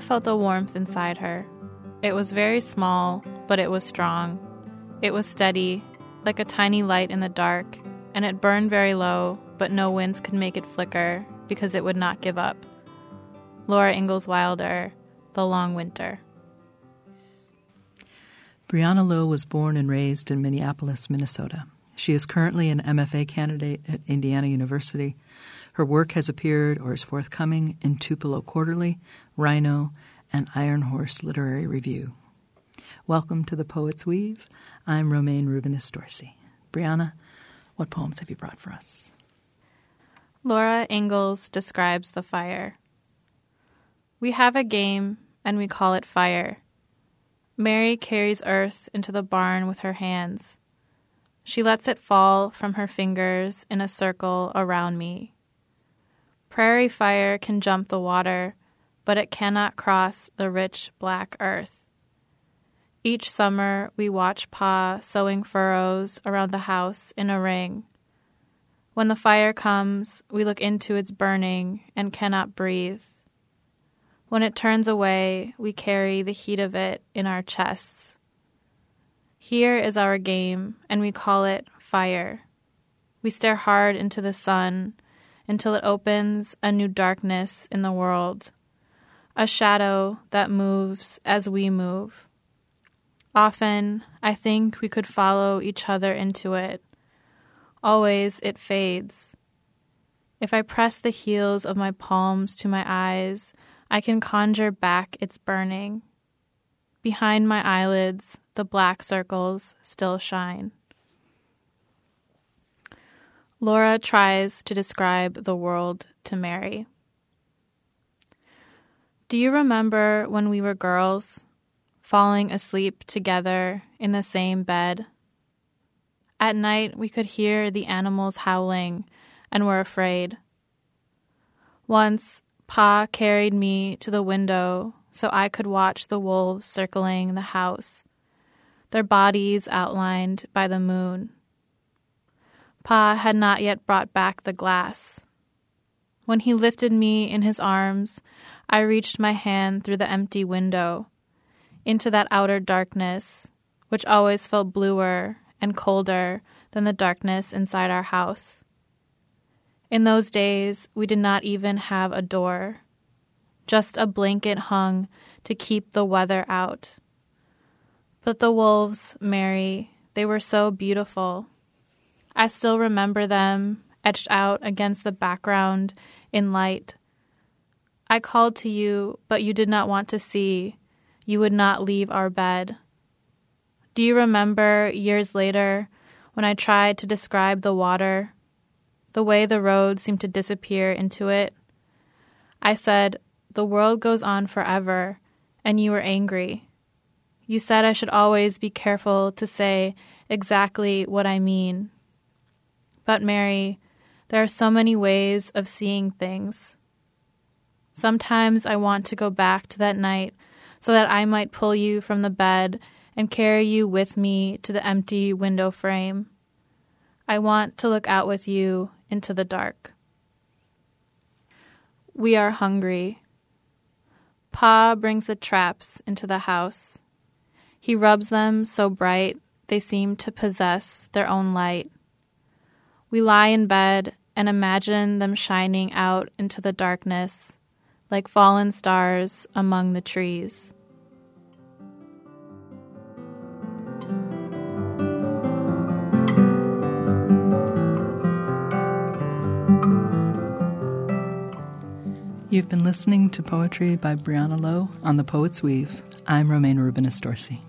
Felt a warmth inside her. It was very small, but it was strong. It was steady, like a tiny light in the dark, and it burned very low, but no winds could make it flicker because it would not give up. Laura Ingalls Wilder, The Long Winter. Brianna Lowe was born and raised in Minneapolis, Minnesota. She is currently an MFA candidate at Indiana University. Her work has appeared or is forthcoming in Tupelo Quarterly, Rhino, and Iron Horse Literary Review. Welcome to the Poet's Weave. I'm Romaine Rubinis Dorsey. Brianna, what poems have you brought for us? Laura Ingalls describes the fire. We have a game, and we call it fire. Mary carries earth into the barn with her hands. She lets it fall from her fingers in a circle around me. Prairie fire can jump the water, but it cannot cross the rich black earth. Each summer, we watch Pa sewing furrows around the house in a ring. When the fire comes, we look into its burning and cannot breathe. When it turns away, we carry the heat of it in our chests. Here is our game, and we call it fire. We stare hard into the sun until it opens a new darkness in the world, a shadow that moves as we move. Often, I think we could follow each other into it. Always, it fades. If I press the heels of my palms to my eyes, I can conjure back its burning. Behind my eyelids, the black circles still shine. Laura tries to describe the world to Mary. Do you remember when we were girls, falling asleep together in the same bed? At night, we could hear the animals howling and were afraid. Once, Pa carried me to the window so I could watch the wolves circling the house, their bodies outlined by the moon. Pa had not yet brought back the glass. When he lifted me in his arms, I reached my hand through the empty window into that outer darkness, which always felt bluer and colder than the darkness inside our house. In those days, we did not even have a door, just a blanket hung to keep the weather out. But the wolves, Mary, they were so beautiful. I still remember them etched out against the background in light. I called to you, but you did not want to see. You would not leave our bed. Do you remember years later when I tried to describe the water? the way the road seemed to disappear into it. I said, The world goes on forever, and you were angry. You said I should always be careful to say exactly what I mean. But, Mary, there are so many ways of seeing things. Sometimes I want to go back to that night so that I might pull you from the bed and carry you with me to the empty window frame. I want to look out with you into the dark. We are hungry. Pa brings the traps into the house. He rubs them so bright they seem to possess their own light. We lie in bed and imagine them shining out into the darkness like fallen stars among the trees. You've been listening to poetry by Brianna Lowe on The Poet's Weave. I'm Romaine Rubinis Dorsey.